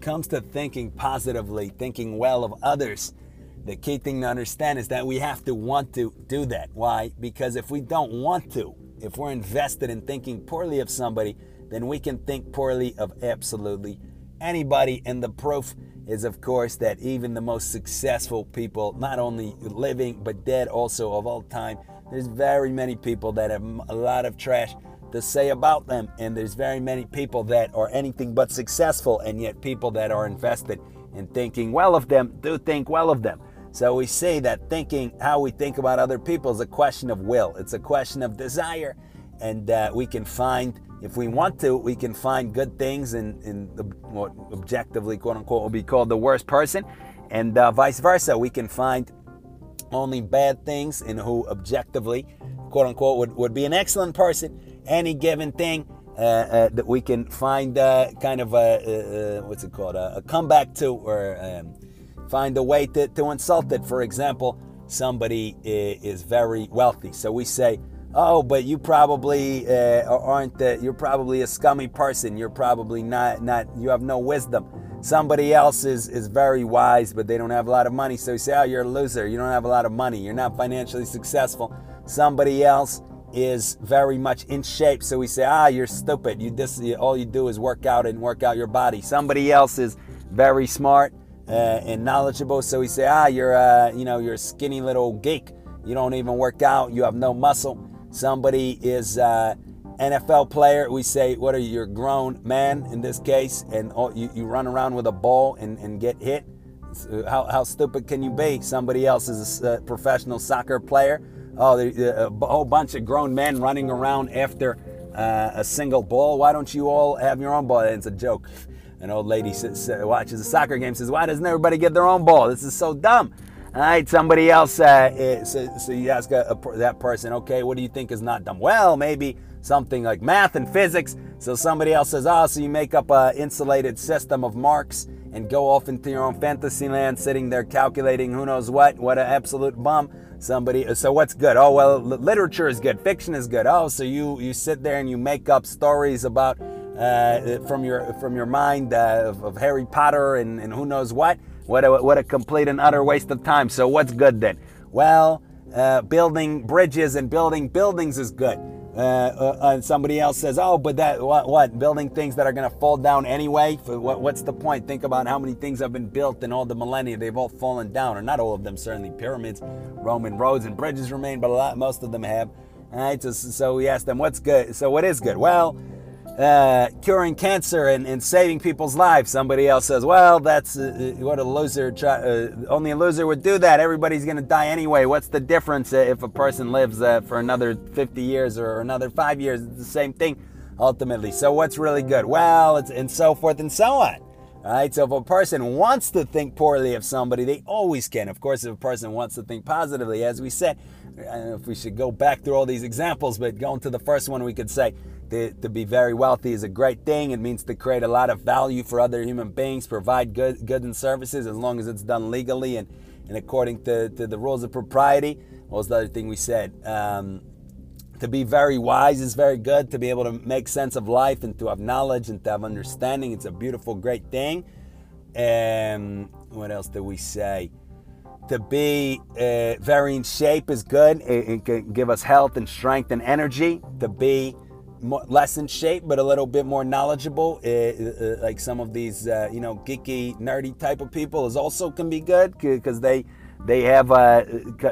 comes to thinking positively, thinking well of others, the key thing to understand is that we have to want to do that. Why? Because if we don't want to, if we're invested in thinking poorly of somebody, then we can think poorly of absolutely anybody. And the proof is, of course, that even the most successful people, not only living but dead also of all time, there's very many people that have a lot of trash to say about them. And there's very many people that are anything but successful, and yet people that are invested in thinking well of them do think well of them. So we say that thinking how we think about other people is a question of will, it's a question of desire. And uh, we can find, if we want to, we can find good things in, in the, what objectively, quote unquote, will be called the worst person. And uh, vice versa, we can find only bad things in who objectively, quote unquote, would, would be an excellent person any given thing uh, uh, that we can find uh, kind of a, what's it called, a, a comeback to, or um, find a way to, to insult it. For example, somebody is very wealthy. So we say, oh, but you probably uh, aren't, uh, you're probably a scummy person. You're probably not, not, you have no wisdom. Somebody else is, is very wise, but they don't have a lot of money. So you say, oh, you're a loser. You don't have a lot of money. You're not financially successful. Somebody else is very much in shape. So we say, ah, you're stupid. You this all you do is work out and work out your body. Somebody else is very smart uh, and knowledgeable. So we say, ah, you're uh, you know you're a skinny little geek. You don't even work out. You have no muscle. Somebody is uh, NFL player. We say, what are you? You're a grown man in this case, and oh, you, you run around with a ball and, and get hit. How, how stupid can you be? Somebody else is a professional soccer player oh, a whole bunch of grown men running around after uh, a single ball. Why don't you all have your own ball? And it's a joke. An old lady sits, watches a soccer game, says, "Why doesn't everybody get their own ball? This is so dumb." All right, somebody else. Uh, so, so, you ask a, a, that person, "Okay, what do you think is not dumb?" Well, maybe something like math and physics. So somebody else says, "Oh, so you make up an insulated system of marks." and go off into your own fantasy land, sitting there calculating who knows what. What an absolute bum. Somebody. So what's good? Oh well, literature is good. Fiction is good. Oh, so you you sit there and you make up stories about uh, from your from your mind uh, of, of, Harry Potter and, and who knows what. What a, what a complete and utter waste of time. So what's good then? Well, uh, building bridges and building buildings is good. Uh, uh, and somebody else says, "Oh, but that what, what building things that are going to fall down anyway? What, what's the point? Think about how many things have been built in all the millennia; they've all fallen down, or not all of them. Certainly, pyramids, Roman roads, and bridges remain, but a lot, most of them have. All right, so, so we asked them, "What's good?" So what is good? Well, uh, curing cancer and, and, saving people's lives. Somebody else says, well, that's uh, uh what a loser, try, uh, only a loser would do that. Everybody's going to die anyway. What's the difference if a person lives uh, for another 50 years or another five years? It's the same thing ultimately. So what's really good? Well, it's, and so forth and so on. All right, so if a person wants to think poorly of somebody, they always can. Of course, if a person wants to think positively, as we said, Know if we should go back through all these examples, but going to the first one, we could say to, to be very wealthy is a great thing. It means to create a lot of value for other human beings, provide good, goods and services as long as it's done legally and, and according to, to the rules of propriety. What was the other thing we said? Um, to be very wise is very good. To be able to make sense of life and to have knowledge and to have understanding, it's a beautiful, great thing. And what else did we say? To be uh, very in shape is good. It, it can give us health and strength and energy. To be more, less in shape but a little bit more knowledgeable uh, uh, like some of these uh, you know geeky nerdy type of people is also can be good because they they have uh,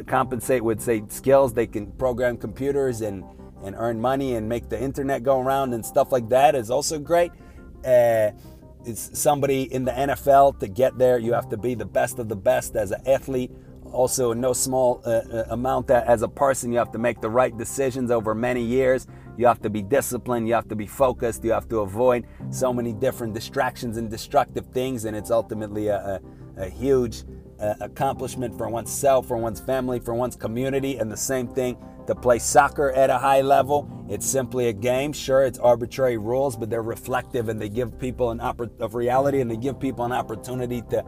compensate with say skills they can program computers and and earn money and make the internet go around and stuff like that is also great uh, it's somebody in the NFL to get there. You have to be the best of the best as an athlete. Also no small uh, amount that as a person you have to make the right decisions over many years. You have to be disciplined, you have to be focused, you have to avoid so many different distractions and destructive things, and it's ultimately a, a, a huge uh, accomplishment for oneself, for one's family, for one's community, and the same thing to play soccer at a high level. It's simply a game. Sure, it's arbitrary rules, but they're reflective and they give people an oppor- of reality and they give people an opportunity to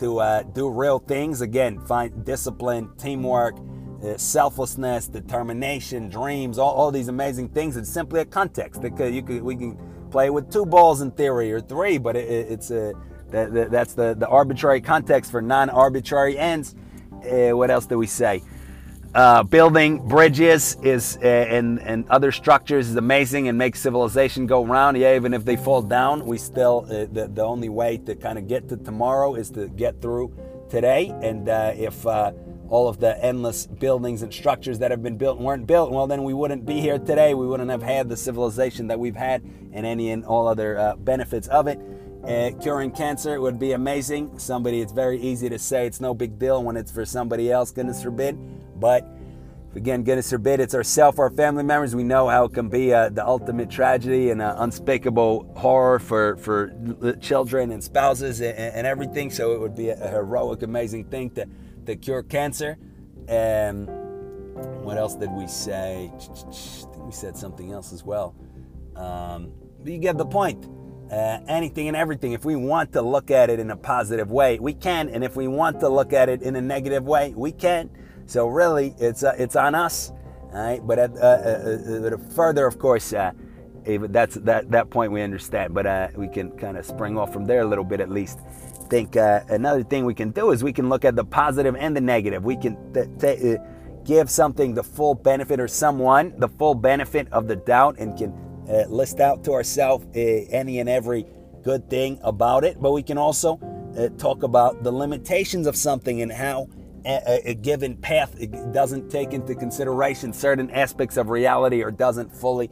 to uh, do real things. Again, find discipline, teamwork, uh, selflessness, determination, dreams, all, all these amazing things. It's simply a context. Because you could, we can play with two balls in theory or three, but it, it's a That, that, that's the, the arbitrary context for non arbitrary ends. Uh, what else do we say? Uh, building bridges is uh, and and other structures is amazing and makes civilization go round. Yeah, even if they fall down, we still uh, the the only way to kind of get to tomorrow is to get through today. And uh, if uh, all of the endless buildings and structures that have been built weren't built, well, then we wouldn't be here today. We wouldn't have had the civilization that we've had and any and all other uh, benefits of it. Uh, curing cancer would be amazing. Somebody, it's very easy to say it's no big deal when it's for somebody else, goodness forbid. But again, goodness forbid, it's ourself, our family members. We know how it can be uh, the ultimate tragedy and uh, unspeakable horror for, for children and spouses and, and, everything. So it would be a heroic, amazing thing to, to cure cancer. And what else did we say? We said something else as well. Um, but you get the point uh, anything and everything. If we want to look at it in a positive way, we can. And if we want to look at it in a negative way, we can. So really, it's uh, it's on us. Right. But at, uh, uh, uh further, of course, uh, that's that that point we understand. But we can kind of spring off from there a little bit at least. think another thing we can do is we can look at the positive and the negative. We can give something the full benefit or someone the full benefit of the doubt and can uh, list out to ourselves uh, any and every good thing about it, but we can also uh, talk about the limitations of something and how a, a, given path doesn't take into consideration certain aspects of reality or doesn't fully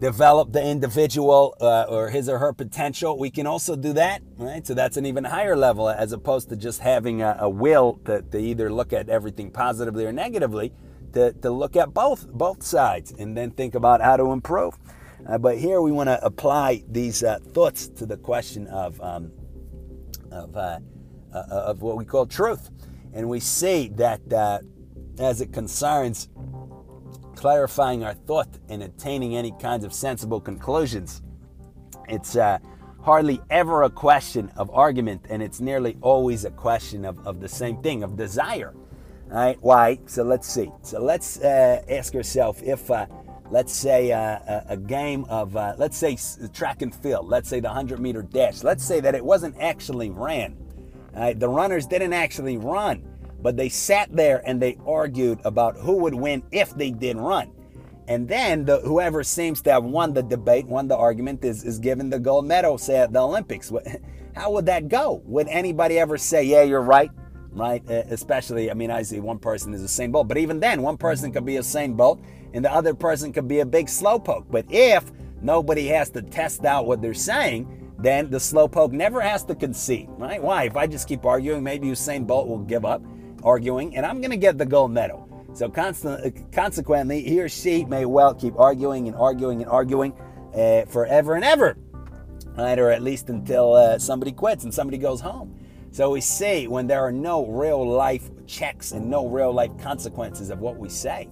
develop the individual uh, or his or her potential. We can also do that, right? So that's an even higher level as opposed to just having a, a will to, to either look at everything positively or negatively. To, to look at both both sides and then think about how to improve. Uh, but here we want to apply these uh, thoughts to the question of, um, of, uh, uh of what we call truth. And we see that uh, as it concerns clarifying our thought and attaining any kinds of sensible conclusions, it's uh, hardly ever a question of argument, and it's nearly always a question of, of the same thing, of desire. All right, why? So let's see. So let's ask ourselves if let's say uh, a, a, game of, uh, let's say track and field, let's say the 100 meter dash, let's say that it wasn't actually ran. Uh, the runners didn't actually run, but they sat there and they argued about who would win if they did run. And then the, whoever seems to have won the debate, won the argument, is, is given the gold medal, say at the Olympics. How would that go? Would anybody ever say, yeah, you're right? Right? Especially, I mean, I see one person is Usain Bolt, but even then, one person could be Usain Bolt and the other person could be a big slowpoke. But if nobody has to test out what they're saying, then the slowpoke never has to concede, right? Why? If I just keep arguing, maybe Usain Bolt will give up arguing, and I'm going to get the gold medal. So constant, consequently, he or she may well keep arguing and arguing and arguing uh, forever and ever, right? Or at least until uh, somebody quits and somebody goes home. So we see when there are no real life checks and no real life consequences of what we say,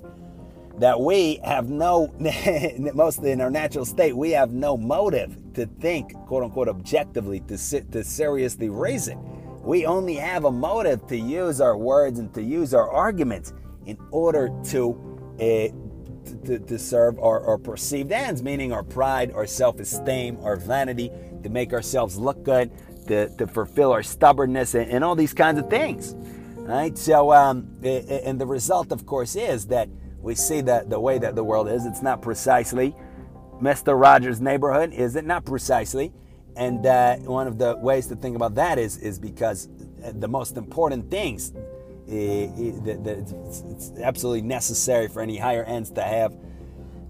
that we have no, mostly in our natural state, we have no motive to think, quote unquote, objectively, to, sit, to seriously reason. We only have a motive to use our words and to use our arguments in order to, uh, to, to, serve our, our perceived ends, meaning our pride, our self esteem, our vanity, to make ourselves look good, to, to fulfill our stubbornness, and, and all these kinds of things. Right? So, um, and the result, of course, is that we see that the way that the world is, it's not precisely Mr. Rogers' neighborhood, is it? Not precisely. And uh, one of the ways to think about that is, is because the most important things it's absolutely necessary for any higher ends to have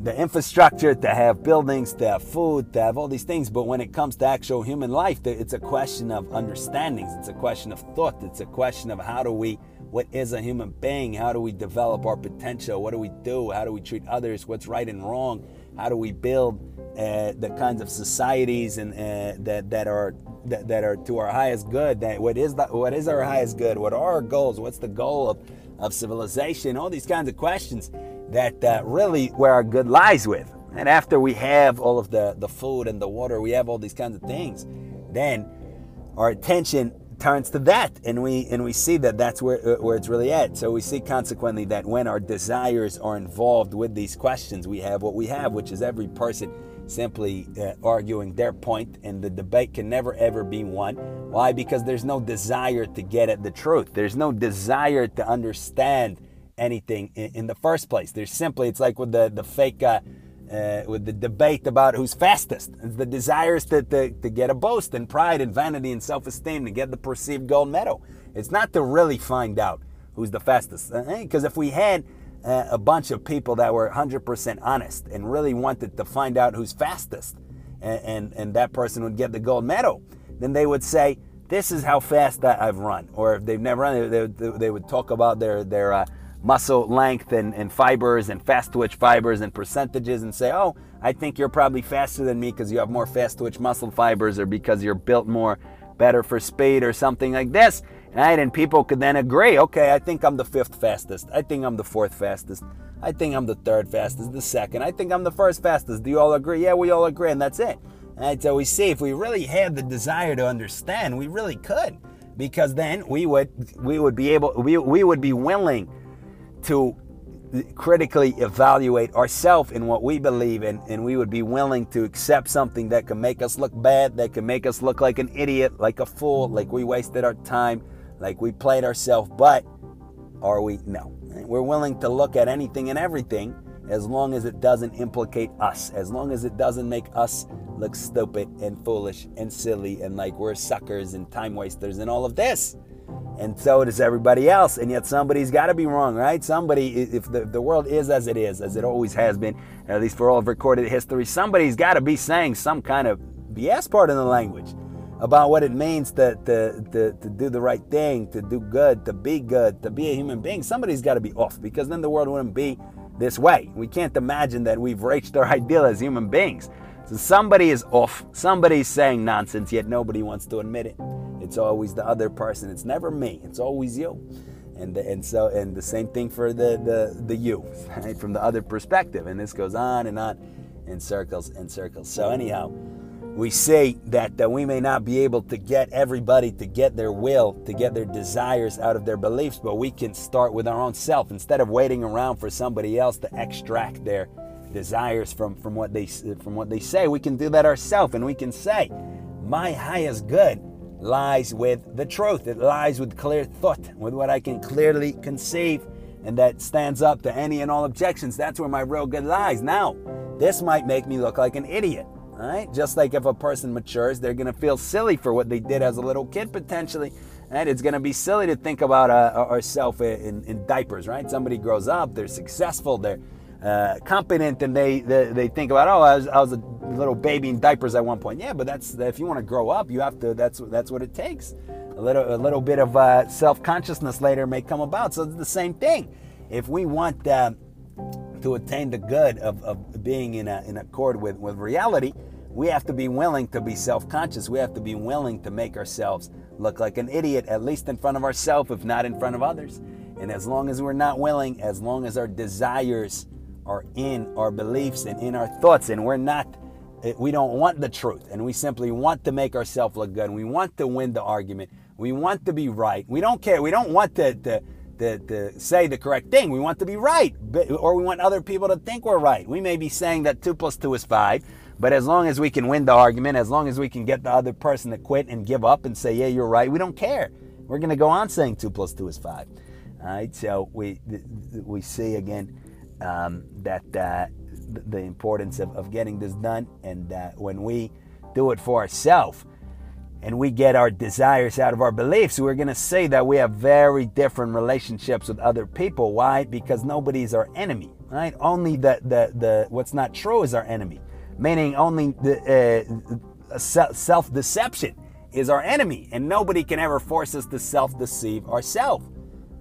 the infrastructure, to have buildings, to have food, to have all these things. But when it comes to actual human life, it's a question of understandings. It's a question of thought. It's a question of how do we what is a human being? How do we develop our potential? What do we do? How do we treat others? What's right and wrong? How do we build uh, the kinds of societies and uh, that that are that, that, are to our highest good? That what is the, what is our highest good? What are our goals? What's the goal of of civilization? All these kinds of questions that uh, really where our good lies with. And after we have all of the the food and the water, we have all these kinds of things. Then our attention turns to that and we and we see that that's where uh, where it's really at. So we see consequently that when our desires are involved with these questions we have what we have which is every person simply uh, arguing their point and the debate can never ever be won. Why? Because there's no desire to get at the truth. There's no desire to understand anything in, in the first place. There's simply it's like with the the fake uh, uh, with the debate about who's fastest. It's the desires to, to, to get a boast and pride and vanity and self esteem to get the perceived gold medal. It's not to really find out who's the fastest. Because uh, if we had uh, a bunch of people that were 100% honest and really wanted to find out who's fastest, and, and, and that person would get the gold medal, then they would say, This is how fast I've run. Or if they've never run, they, they, they would talk about their, their uh, muscle length and, and fibers and fast twitch fibers and percentages and say, oh, I think you're probably faster than me because you have more fast twitch muscle fibers or because you're built more better for speed or something like this. Right? And people could then agree, okay, I think I'm the fifth fastest. I think I'm the fourth fastest. I think I'm the third fastest, the second. I think I'm the first fastest. Do you all agree? Yeah, we all agree, and that's it. Right? So we see if we really had the desire to understand, we really could. Because then we would we would be able we, we would be willing to critically evaluate ourselves in what we believe in, and we would be willing to accept something that can make us look bad, that can make us look like an idiot, like a fool, like we wasted our time, like we played ourselves. But are we? No. We're willing to look at anything and everything as long as it doesn't implicate us, as long as it doesn't make us look stupid and foolish and silly and like we're suckers and time wasters and all of this and so does everybody else. And yet somebody's got to be wrong, right? Somebody, if the, the world is as it is, as it always has been, at least for all of recorded history, somebody's got to be saying some kind of BS part in the language about what it means to, to, to, to do the right thing, to do good, to be good, to be a human being. Somebody's got to be off because then the world wouldn't be this way. We can't imagine that we've reached our ideal as human beings. So somebody is off. Somebody's saying nonsense, yet nobody wants to admit it. It's always the other person. It's never me. It's always you. And, and so and the same thing for the the, the you right? from the other perspective and this goes on and on in circles and circles so anyhow we say that, that we may not be able to get everybody to get their will to get their desires out of their beliefs but we can start with our own self instead of waiting around for somebody else to extract their desires from from what they from what they say we can do that ourselves and we can say my highest good lies with the truth. It lies with clear thought, with what I can clearly conceive, and that stands up to any and all objections. That's where my real good lies. Now, this might make me look like an idiot. Right? Just like if a person matures, they're going to feel silly for what they did as a little kid potentially. And it's going to be silly to think about uh, ourselves in, in diapers, right? Somebody grows up, they're successful, they're uh, competent and they, they, they think about oh I was, I was a little baby in diapers at one point. Yeah but that's if you want to grow up you have to that's that's what it takes. A little a little bit of uh, self-consciousness later may come about. So it's the same thing. If we want uh, to attain the good of, of being in, a, in accord with, with reality we have to be willing to be self-conscious. We have to be willing to make ourselves look like an idiot at least in front of ourselves if not in front of others. And as long as we're not willing as long as our desires are in our beliefs and in our thoughts, and we're not, we don't want the truth, and we simply want to make ourselves look good. We want to win the argument. We want to be right. We don't care. We don't want to, to, to, to say the correct thing. We want to be right, or we want other people to think we're right. We may be saying that 2 plus 2 is 5, but as long as we can win the argument, as long as we can get the other person to quit and give up and say, yeah, you're right, we don't care. We're going to go on saying 2 plus 2 is 5. All right, so we, we see again um, that uh, the importance of, of getting this done. And when we do it for ourselves and we get our desires out of our beliefs, we're going to say that we have very different relationships with other people. Why? Because nobody's our enemy, right? Only the, the, the what's not true is our enemy, meaning only the uh, self deception is our enemy, and nobody can ever force us to self deceive ourselves.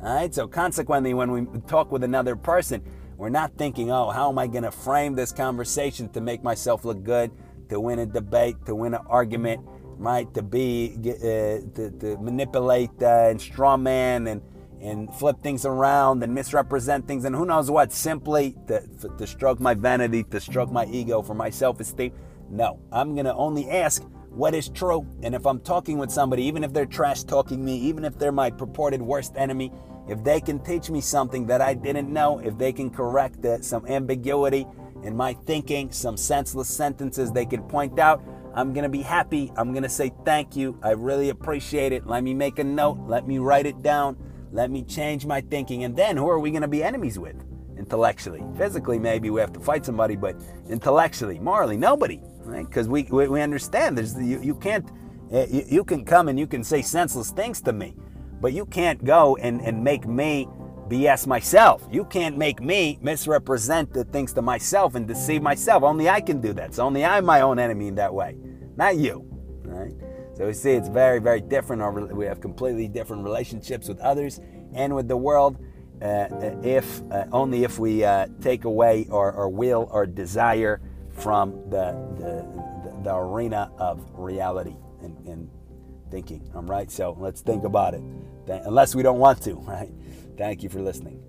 All right, so consequently, when we talk with another person, we're not thinking, oh, how am I going to frame this conversation to make myself look good, to win a debate, to win an argument, right? To be, uh, to, to, manipulate uh, and straw man and, and flip things around and misrepresent things and who knows what, simply to, to stroke my vanity, to stroke my ego for my self esteem. No, I'm going to only ask what is true. And if I'm talking with somebody, even if they're trash talking me, even if they're my purported worst enemy, if they can teach me something that I didn't know, if they can correct some ambiguity in my thinking, some senseless sentences they can point out, I'm going to be happy. I'm going to say thank you. I really appreciate it. Let me make a note. Let me write it down. Let me change my thinking. And then who are we going to be enemies with? Intellectually. Physically, maybe we have to fight somebody, but intellectually, morally, nobody. Right? Because we, we, we, understand there's you, you can't, uh, you, you can come and you can say senseless things to me, but you can't go and, and make me BS myself. You can't make me misrepresent the things to myself and deceive myself. Only I can do that. So only I'm my own enemy in that way, not you. Right? So we see it's very, very different. We have completely different relationships with others and with the world. Uh, uh, if uh, only if we uh, take away our, our will or desire from the, the, the arena of reality and, and thinking. All right, so let's think about it. Unless we don't want to, right? Thank you for listening.